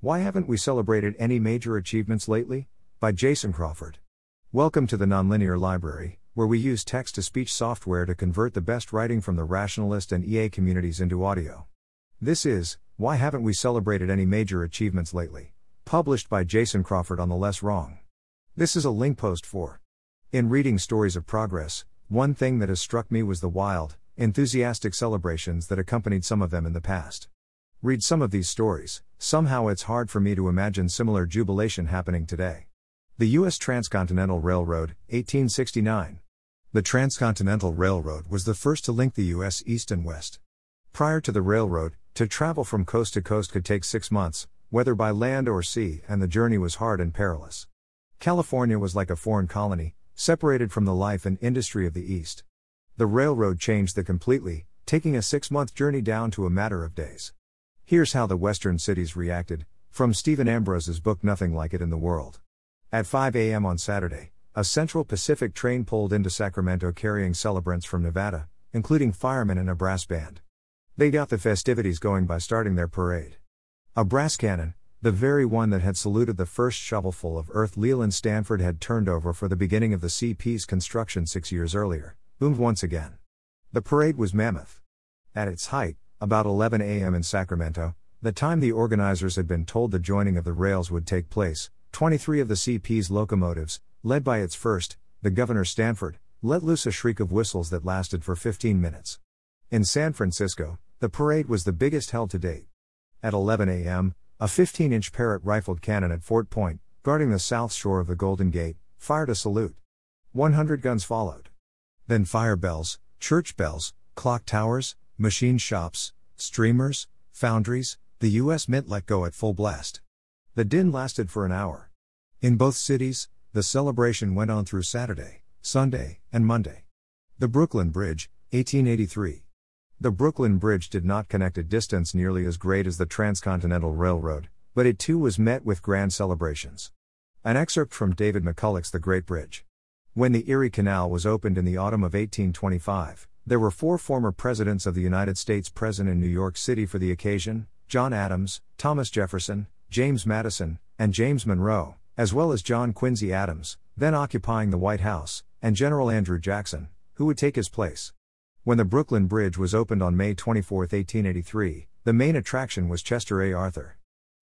Why haven't we celebrated any major achievements lately? By Jason Crawford. Welcome to the Nonlinear Library, where we use text to speech software to convert the best writing from the rationalist and EA communities into audio. This is Why Haven't We Celebrated Any Major Achievements Lately? published by Jason Crawford on the Less Wrong. This is a link post for. In reading stories of progress, one thing that has struck me was the wild, enthusiastic celebrations that accompanied some of them in the past. Read some of these stories, somehow it's hard for me to imagine similar jubilation happening today. The U.S. Transcontinental Railroad, 1869. The Transcontinental Railroad was the first to link the U.S. east and west. Prior to the railroad, to travel from coast to coast could take six months, whether by land or sea, and the journey was hard and perilous. California was like a foreign colony, separated from the life and industry of the East. The railroad changed that completely, taking a six month journey down to a matter of days. Here's how the Western cities reacted, from Stephen Ambrose's book Nothing Like It in the World. At 5 a.m. on Saturday, a Central Pacific train pulled into Sacramento carrying celebrants from Nevada, including firemen and a brass band. They got the festivities going by starting their parade. A brass cannon, the very one that had saluted the first shovelful of earth Leland Stanford had turned over for the beginning of the CP's construction six years earlier, boomed once again. The parade was mammoth. At its height, about 11 a.m. in Sacramento, the time the organizers had been told the joining of the rails would take place, 23 of the CP's locomotives, led by its first, the Governor Stanford, let loose a shriek of whistles that lasted for 15 minutes. In San Francisco, the parade was the biggest held to date. At 11 a.m., a 15 inch Parrott rifled cannon at Fort Point, guarding the south shore of the Golden Gate, fired a salute. 100 guns followed. Then fire bells, church bells, clock towers, machine shops, streamers, foundries, the U.S. Mint let go at full blast. The din lasted for an hour. In both cities, the celebration went on through Saturday, Sunday, and Monday. The Brooklyn Bridge, 1883. The Brooklyn Bridge did not connect a distance nearly as great as the Transcontinental Railroad, but it too was met with grand celebrations. An excerpt from David McCullough's The Great Bridge. When the Erie Canal was opened in the autumn of 1825, there were four former presidents of the United States present in New York City for the occasion John Adams, Thomas Jefferson, James Madison, and James Monroe, as well as John Quincy Adams, then occupying the White House, and General Andrew Jackson, who would take his place. When the Brooklyn Bridge was opened on May 24, 1883, the main attraction was Chester A. Arthur.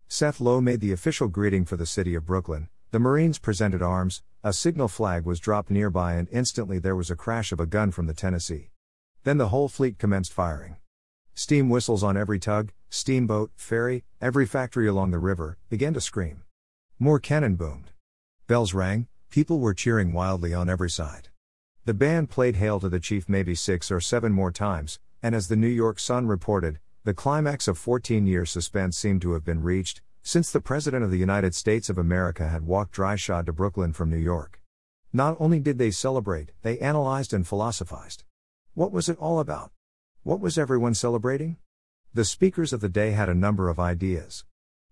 Seth Low made the official greeting for the city of Brooklyn. The Marines presented arms, a signal flag was dropped nearby, and instantly there was a crash of a gun from the Tennessee. Then the whole fleet commenced firing. Steam whistles on every tug, steamboat, ferry, every factory along the river, began to scream. More cannon boomed. Bells rang, people were cheering wildly on every side. The band played Hail to the Chief maybe six or seven more times, and as the New York Sun reported, the climax of 14 years suspense seemed to have been reached, since the President of the United States of America had walked dryshod to Brooklyn from New York. Not only did they celebrate, they analyzed and philosophized. What was it all about? What was everyone celebrating? The speakers of the day had a number of ideas.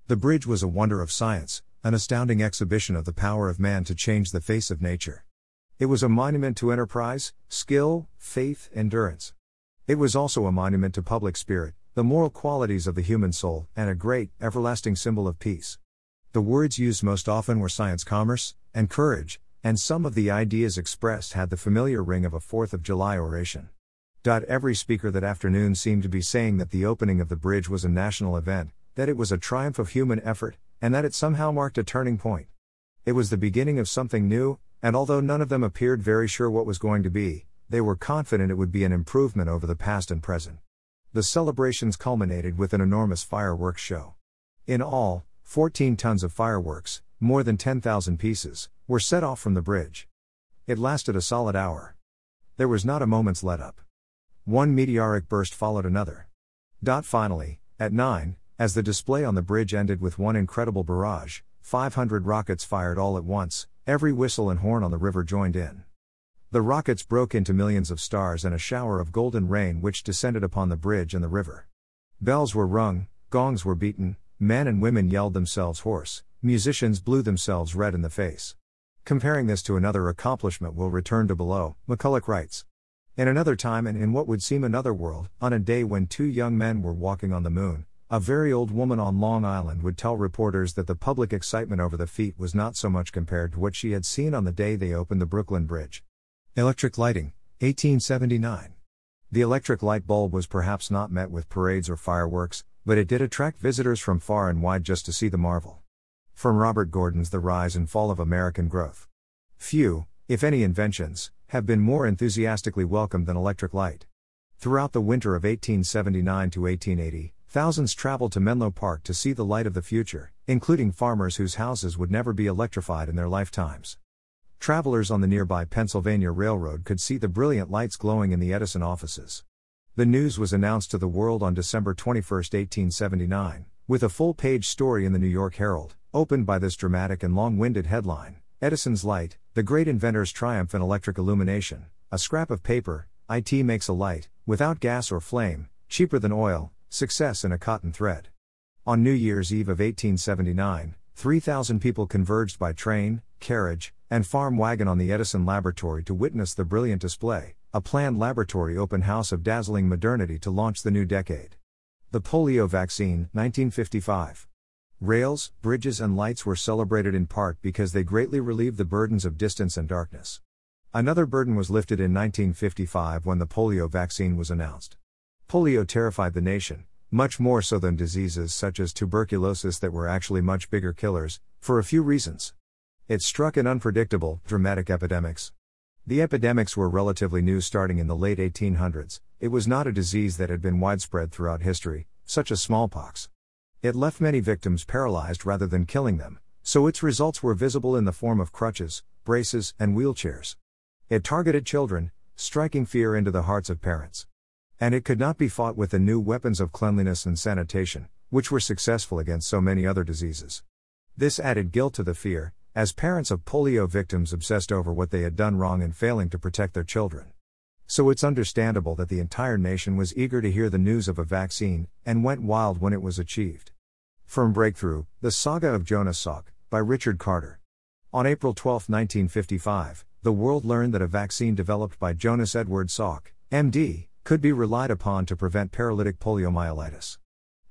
The bridge was a wonder of science, an astounding exhibition of the power of man to change the face of nature. It was a monument to enterprise, skill, faith, endurance. It was also a monument to public spirit, the moral qualities of the human soul, and a great, everlasting symbol of peace. The words used most often were science, commerce, and courage, and some of the ideas expressed had the familiar ring of a Fourth of July oration. Every speaker that afternoon seemed to be saying that the opening of the bridge was a national event, that it was a triumph of human effort, and that it somehow marked a turning point. It was the beginning of something new, and although none of them appeared very sure what was going to be, they were confident it would be an improvement over the past and present. The celebrations culminated with an enormous fireworks show. In all, 14 tons of fireworks, more than 10,000 pieces, were set off from the bridge. It lasted a solid hour. There was not a moment's let up. One meteoric burst followed another. Dot finally, at 9, as the display on the bridge ended with one incredible barrage, 500 rockets fired all at once, every whistle and horn on the river joined in. The rockets broke into millions of stars and a shower of golden rain which descended upon the bridge and the river. Bells were rung, gongs were beaten, men and women yelled themselves hoarse, musicians blew themselves red in the face. Comparing this to another accomplishment we'll return to below, McCullough writes. In another time and in what would seem another world, on a day when two young men were walking on the moon, a very old woman on Long Island would tell reporters that the public excitement over the feat was not so much compared to what she had seen on the day they opened the Brooklyn Bridge. Electric lighting, 1879. The electric light bulb was perhaps not met with parades or fireworks, but it did attract visitors from far and wide just to see the marvel. From Robert Gordon's The Rise and Fall of American Growth. Few, if any inventions, have been more enthusiastically welcomed than electric light. Throughout the winter of 1879 to 1880, Thousands traveled to Menlo Park to see the light of the future, including farmers whose houses would never be electrified in their lifetimes. Travelers on the nearby Pennsylvania Railroad could see the brilliant lights glowing in the Edison offices. The news was announced to the world on December 21, 1879, with a full page story in the New York Herald, opened by this dramatic and long winded headline Edison's Light, the great inventor's triumph in electric illumination. A scrap of paper, IT makes a light, without gas or flame, cheaper than oil, Success in a Cotton Thread. On New Year's Eve of 1879, 3,000 people converged by train, carriage, and farm wagon on the Edison Laboratory to witness the brilliant display, a planned laboratory open house of dazzling modernity to launch the new decade. The polio vaccine, 1955. Rails, bridges, and lights were celebrated in part because they greatly relieved the burdens of distance and darkness. Another burden was lifted in 1955 when the polio vaccine was announced. Polio terrified the nation, much more so than diseases such as tuberculosis that were actually much bigger killers, for a few reasons. It struck in unpredictable, dramatic epidemics. The epidemics were relatively new starting in the late 1800s, it was not a disease that had been widespread throughout history, such as smallpox. It left many victims paralyzed rather than killing them, so its results were visible in the form of crutches, braces, and wheelchairs. It targeted children, striking fear into the hearts of parents. And it could not be fought with the new weapons of cleanliness and sanitation, which were successful against so many other diseases. This added guilt to the fear, as parents of polio victims obsessed over what they had done wrong in failing to protect their children. So it's understandable that the entire nation was eager to hear the news of a vaccine, and went wild when it was achieved. From Breakthrough, The Saga of Jonas Salk, by Richard Carter. On April 12, 1955, the world learned that a vaccine developed by Jonas Edward Salk, MD, could be relied upon to prevent paralytic poliomyelitis.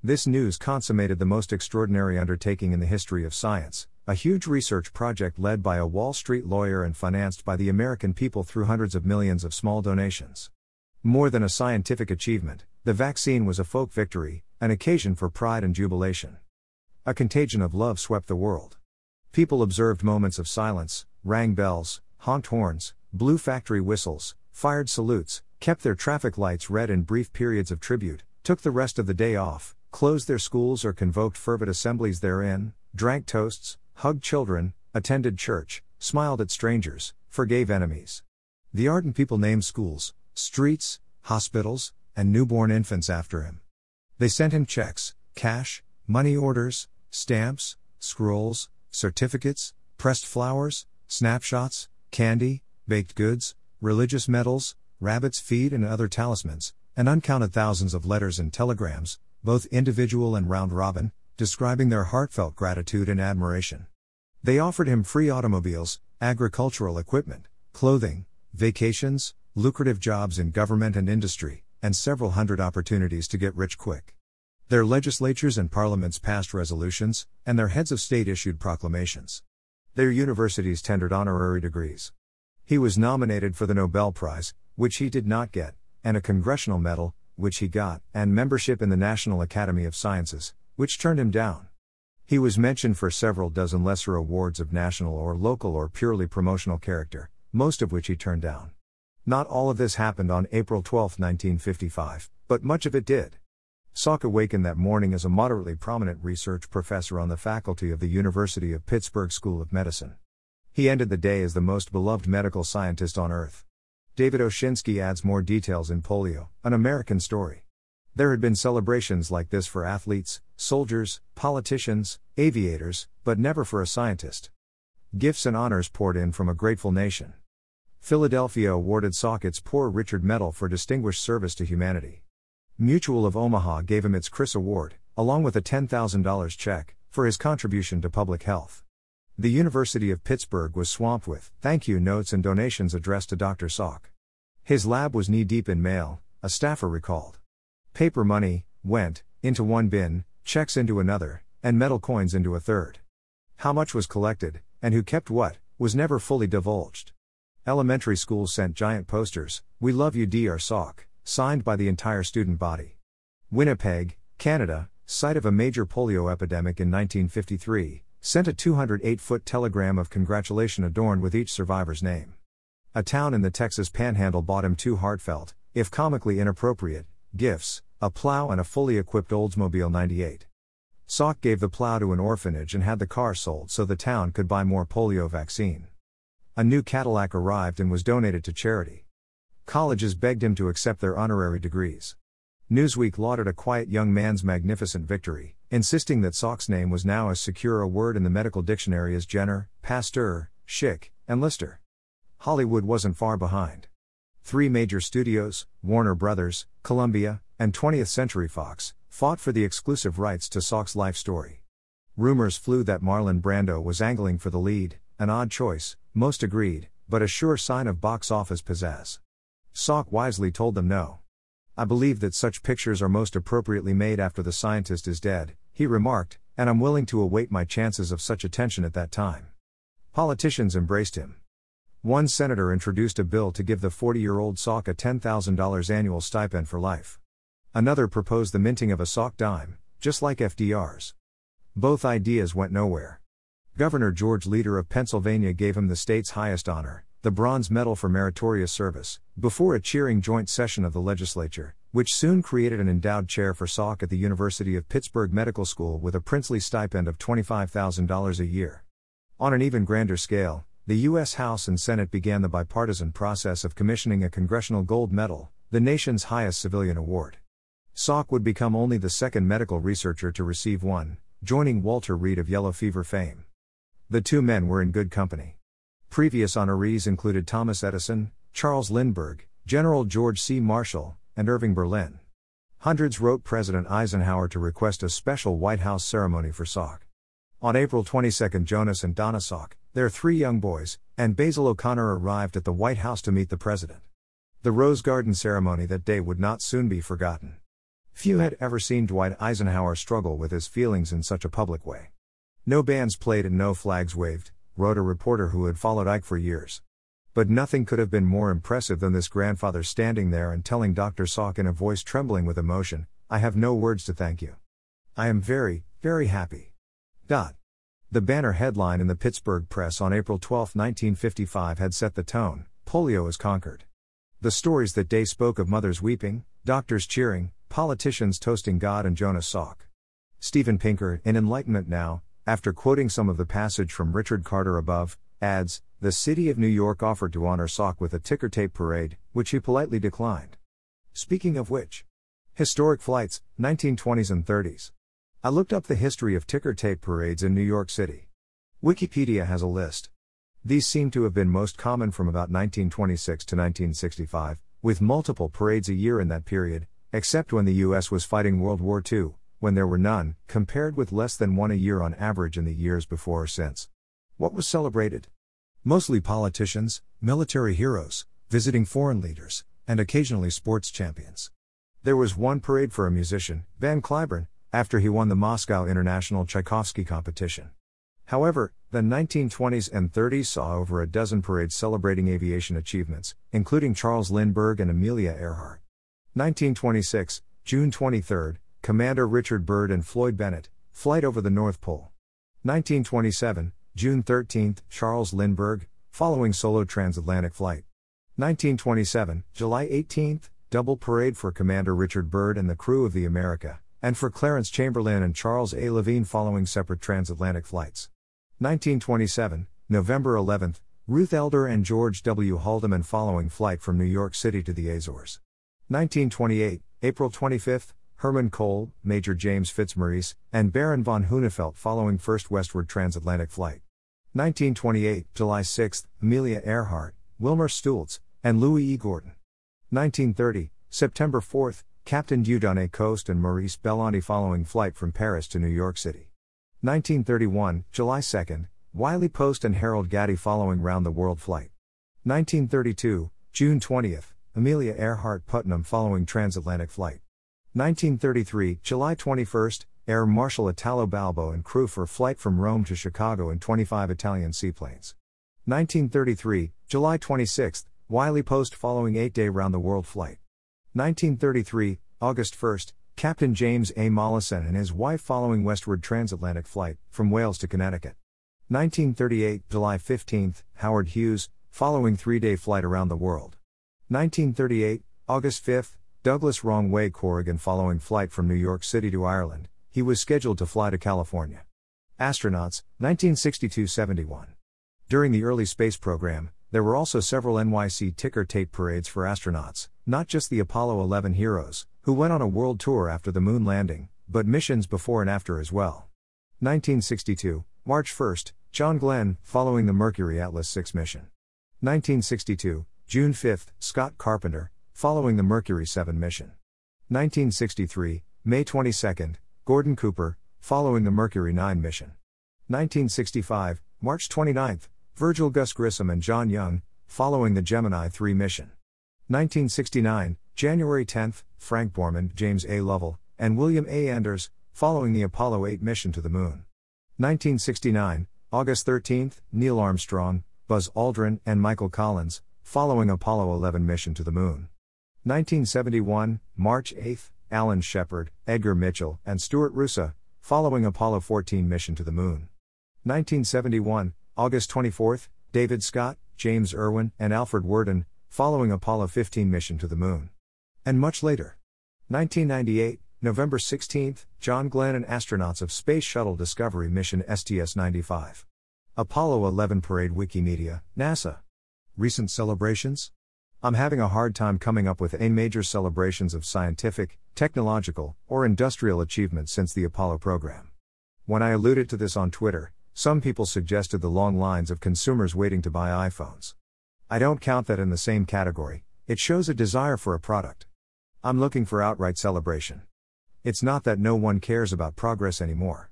This news consummated the most extraordinary undertaking in the history of science, a huge research project led by a Wall Street lawyer and financed by the American people through hundreds of millions of small donations. More than a scientific achievement, the vaccine was a folk victory, an occasion for pride and jubilation. A contagion of love swept the world. People observed moments of silence, rang bells, honked horns, blew factory whistles, fired salutes, kept their traffic lights red in brief periods of tribute, took the rest of the day off, closed their schools or convoked fervid assemblies therein, drank toasts, hugged children, attended church, smiled at strangers, forgave enemies. The ardent people named schools, streets, hospitals, and newborn infants after him. They sent him checks, cash, money orders, stamps, scrolls, certificates, pressed flowers, snapshots, candy, baked goods, religious medals, rabbit's feet, and other talismans, and uncounted thousands of letters and telegrams, both individual and round robin, describing their heartfelt gratitude and admiration. They offered him free automobiles, agricultural equipment, clothing, vacations, lucrative jobs in government and industry, and several hundred opportunities to get rich quick. Their legislatures and parliaments passed resolutions, and their heads of state issued proclamations. Their universities tendered honorary degrees. He was nominated for the Nobel Prize, which he did not get, and a Congressional Medal, which he got, and membership in the National Academy of Sciences, which turned him down. He was mentioned for several dozen lesser awards of national or local or purely promotional character, most of which he turned down. Not all of this happened on April 12, 1955, but much of it did. Salk awakened that morning as a moderately prominent research professor on the faculty of the University of Pittsburgh School of Medicine. He ended the day as the most beloved medical scientist on earth. David Oshinsky adds more details in Polio, an American story. There had been celebrations like this for athletes, soldiers, politicians, aviators, but never for a scientist. Gifts and honors poured in from a grateful nation. Philadelphia awarded Salk its Poor Richard Medal for distinguished service to humanity. Mutual of Omaha gave him its Criss Award, along with a $10,000 check, for his contribution to public health. The University of Pittsburgh was swamped with thank you notes and donations addressed to Dr. Salk. His lab was knee deep in mail, a staffer recalled. Paper money went, into one bin, checks into another, and metal coins into a third. How much was collected, and who kept what, was never fully divulged. Elementary schools sent giant posters, We Love You Dr. Salk, signed by the entire student body. Winnipeg, Canada, site of a major polio epidemic in 1953, sent a 208 foot telegram of congratulation adorned with each survivor's name. A town in the Texas panhandle bought him two heartfelt, if comically inappropriate, gifts a plow and a fully equipped Oldsmobile 98. Salk gave the plow to an orphanage and had the car sold so the town could buy more polio vaccine. A new Cadillac arrived and was donated to charity. Colleges begged him to accept their honorary degrees. Newsweek lauded a quiet young man's magnificent victory, insisting that Salk's name was now as secure a word in the medical dictionary as Jenner, Pasteur, Schick, and Lister. Hollywood wasn't far behind. Three major studios, Warner Brothers, Columbia, and 20th Century Fox, fought for the exclusive rights to Salk's life story. Rumors flew that Marlon Brando was angling for the lead, an odd choice, most agreed, but a sure sign of box office pizzazz. Salk wisely told them no. I believe that such pictures are most appropriately made after the scientist is dead, he remarked, and I'm willing to await my chances of such attention at that time. Politicians embraced him. One senator introduced a bill to give the 40 year old Salk a $10,000 annual stipend for life. Another proposed the minting of a Salk dime, just like FDR's. Both ideas went nowhere. Governor George Leader of Pennsylvania gave him the state's highest honor, the Bronze Medal for Meritorious Service, before a cheering joint session of the legislature, which soon created an endowed chair for Salk at the University of Pittsburgh Medical School with a princely stipend of $25,000 a year. On an even grander scale, the U.S. House and Senate began the bipartisan process of commissioning a Congressional Gold Medal, the nation's highest civilian award. Salk would become only the second medical researcher to receive one, joining Walter Reed of yellow fever fame. The two men were in good company. Previous honorees included Thomas Edison, Charles Lindbergh, General George C. Marshall, and Irving Berlin. Hundreds wrote President Eisenhower to request a special White House ceremony for Salk. On April 22, Jonas and Donna Salk, their three young boys, and Basil O'Connor arrived at the White House to meet the president. The Rose Garden ceremony that day would not soon be forgotten. Few had ever seen Dwight Eisenhower struggle with his feelings in such a public way. No bands played and no flags waved, wrote a reporter who had followed Ike for years. But nothing could have been more impressive than this grandfather standing there and telling Dr. Salk in a voice trembling with emotion, I have no words to thank you. I am very, very happy. Dot. The banner headline in the Pittsburgh Press on April 12, 1955 had set the tone polio is conquered. The stories that day spoke of mothers weeping, doctors cheering, Politicians Toasting God and Jonas Salk. Steven Pinker, in Enlightenment Now, after quoting some of the passage from Richard Carter above, adds The city of New York offered to honor Salk with a ticker tape parade, which he politely declined. Speaking of which, historic flights, 1920s and 30s. I looked up the history of ticker tape parades in New York City. Wikipedia has a list. These seem to have been most common from about 1926 to 1965, with multiple parades a year in that period, except when the US was fighting World War II, when there were none, compared with less than one a year on average in the years before or since. What was celebrated? Mostly politicians, military heroes, visiting foreign leaders, and occasionally sports champions. There was one parade for a musician, Van Cliburn, after he won the Moscow International Tchaikovsky competition. However, the 1920s and 30s saw over a dozen parades celebrating aviation achievements, including Charles Lindbergh and Amelia Earhart. 1926, June 23, Commander Richard Byrd and Floyd Bennett, flight over the North Pole. 1927, June 13, Charles Lindbergh, following solo transatlantic flight. 1927, July 18, double parade for Commander Richard Byrd and the crew of the America, and for Clarence Chamberlin and Charles A. Levine following separate transatlantic flights. 1927, November 11, Ruth Elder and George W. Haldeman following flight from New York City to the Azores. 1928, April 25, Herman Kohl, Major James Fitzmaurice, and Baron von Hunefeld following first westward transatlantic flight. 1928, July 6, Amelia Earhart, Wilmer Stultz, and Louis E. Gordon. 1930, September 4, Captain Dieudonné Coste and Maurice Bellonte following flight from Paris to New York City. 1931, July 2, Wiley Post and Harold Gatty following round the world flight. 1932, June 20th, Amelia Earhart Putnam following transatlantic flight. 1933, July 21, Air Marshal Italo Balbo and crew for flight from Rome to Chicago in 25 Italian seaplanes. 1933, July 26, Wiley Post following 8 day round the world flight. 1933, August 1, Captain James A. Mollison and his wife following westward transatlantic flight from Wales to Connecticut. 1938, July 15, Howard Hughes, following three day flight around the world. 1938, August 5, Douglas Wrong Way Corrigan following flight from New York City to Ireland, he was scheduled to fly to California. Astronauts, 1962 71. During the early space program, there were also several NYC ticker tape parades for astronauts, not just the Apollo 11 heroes, who went on a world tour after the moon landing, but missions before and after as well. 1962, March 1, John Glenn, following the Mercury Atlas 6 mission. 1962, June 5, Scott Carpenter, following the Mercury 7 mission. 1963, May 22, Gordon Cooper, following the Mercury 9 mission. 1965, March 29, Virgil Gus Grissom and John Young, following the Gemini 3 mission. 1969, January 10, Frank Borman, James A. Lovell, and William A. Anders, following the Apollo 8 mission to the Moon. 1969, August 13, Neil Armstrong, Buzz Aldrin, and Michael Collins, following Apollo 11 mission to the Moon. 1971, March 8, Alan Shepard, Edgar Mitchell, and Stuart Roosa, following Apollo 14 mission to the Moon. 1971, August 24, David Scott, James Irwin, and Alfred Worden, following Apollo 15 mission to the Moon. And much later. 1998, November 16, John Glenn and astronauts of Space Shuttle Discovery mission STS 95. Apollo 11 Parade Wikimedia, NASA. Recent celebrations? I'm having a hard time coming up with any major celebrations of scientific, technological, or industrial achievements since the Apollo program. When I alluded to this on Twitter, some people suggested the long lines of consumers waiting to buy iPhones. I don't count that in the same category, it shows a desire for a product. I'm looking for outright celebration. It's not that no one cares about progress anymore.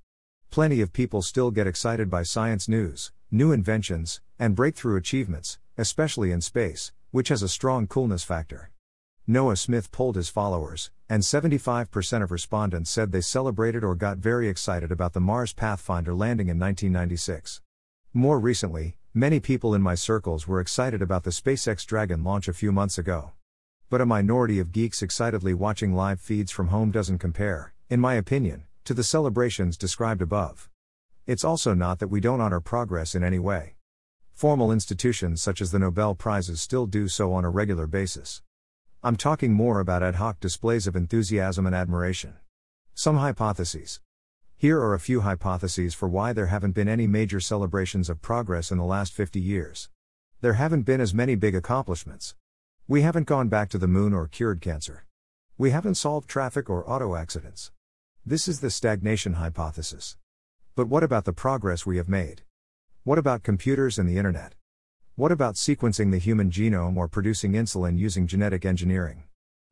Plenty of people still get excited by science news, new inventions, and breakthrough achievements, especially in space, which has a strong coolness factor. Noah Smith polled his followers, and 75% of respondents said they celebrated or got very excited about the Mars Pathfinder landing in 1996. More recently, many people in my circles were excited about the SpaceX Dragon launch a few months ago. But a minority of geeks excitedly watching live feeds from home doesn't compare, in my opinion, to the celebrations described above. It's also not that we don't honor progress in any way. Formal institutions such as the Nobel Prizes still do so on a regular basis. I'm talking more about ad hoc displays of enthusiasm and admiration. Some hypotheses. Here are a few hypotheses for why there haven't been any major celebrations of progress in the last 50 years. There haven't been as many big accomplishments. We haven't gone back to the moon or cured cancer. We haven't solved traffic or auto accidents. This is the stagnation hypothesis. But what about the progress we have made? What about computers and the internet? What about sequencing the human genome or producing insulin using genetic engineering?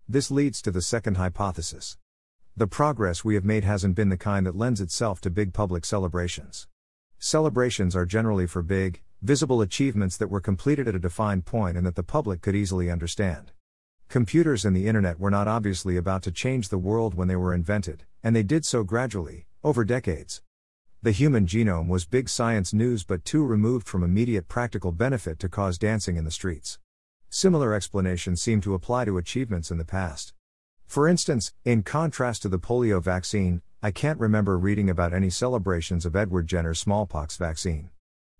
This leads to the second hypothesis. The progress we have made hasn't been the kind that lends itself to big public celebrations. Celebrations are generally for big, visible achievements that were completed at a defined point and that the public could easily understand. Computers and the internet were not obviously about to change the world when they were invented, and they did so gradually, over decades. The human genome was big science news but too removed from immediate practical benefit to cause dancing in the streets. Similar explanations seem to apply to achievements in the past. For instance, in contrast to the polio vaccine, I can't remember reading about any celebrations of Edward Jenner's smallpox vaccine.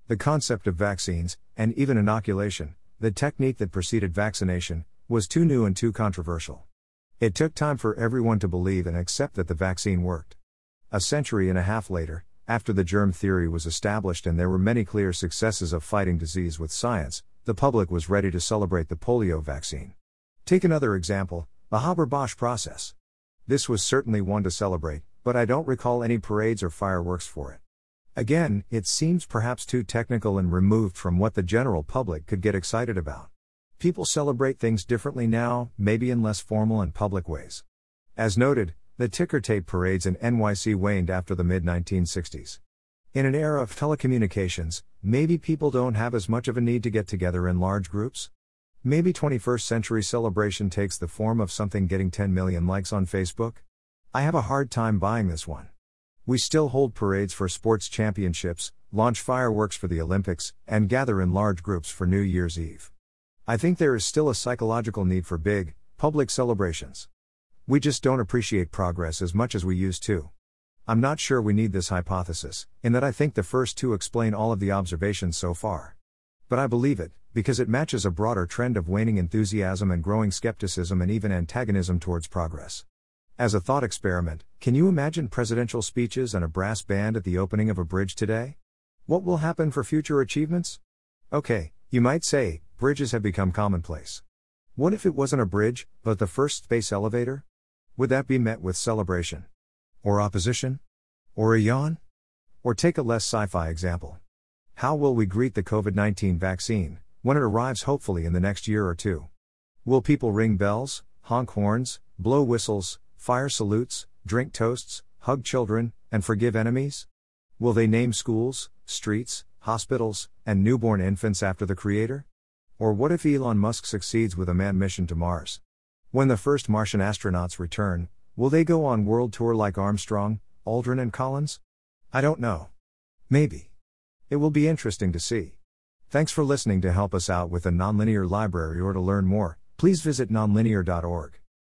The concept of vaccines, and even inoculation, the technique that preceded vaccination, was too new and too controversial. It took time for everyone to believe and accept that the vaccine worked. A century and a half later, after the germ theory was established and there were many clear successes of fighting disease with science, the public was ready to celebrate the polio vaccine. Take another example the Haber Bosch process. This was certainly one to celebrate, but I don't recall any parades or fireworks for it. Again, it seems perhaps too technical and removed from what the general public could get excited about. People celebrate things differently now, maybe in less formal and public ways. As noted, the ticker tape parades in NYC waned after the mid 1960s. In an era of telecommunications, maybe people don't have as much of a need to get together in large groups? Maybe 21st century celebration takes the form of something getting 10 million likes on Facebook? I have a hard time buying this one. We still hold parades for sports championships, launch fireworks for the Olympics, and gather in large groups for New Year's Eve. I think there is still a psychological need for big, public celebrations. We just don't appreciate progress as much as we used to. I'm not sure we need this hypothesis, in that I think the first two explain all of the observations so far. But I believe it, because it matches a broader trend of waning enthusiasm and growing skepticism and even antagonism towards progress. As a thought experiment, can you imagine presidential speeches and a brass band at the opening of a bridge today? What will happen for future achievements? Okay, you might say, bridges have become commonplace. What if it wasn't a bridge, but the first space elevator? Would that be met with celebration? Or opposition? Or a yawn? Or take a less sci fi example. How will we greet the COVID 19 vaccine, when it arrives hopefully in the next year or two? Will people ring bells, honk horns, blow whistles, fire salutes, drink toasts, hug children, and forgive enemies? Will they name schools, streets, hospitals, and newborn infants after the Creator? Or what if Elon Musk succeeds with a manned mission to Mars? When the first Martian astronauts return, will they go on world tour like Armstrong, Aldrin, and Collins? I don't know. Maybe. It will be interesting to see. Thanks for listening to help us out with the Nonlinear Library or to learn more, please visit nonlinear.org.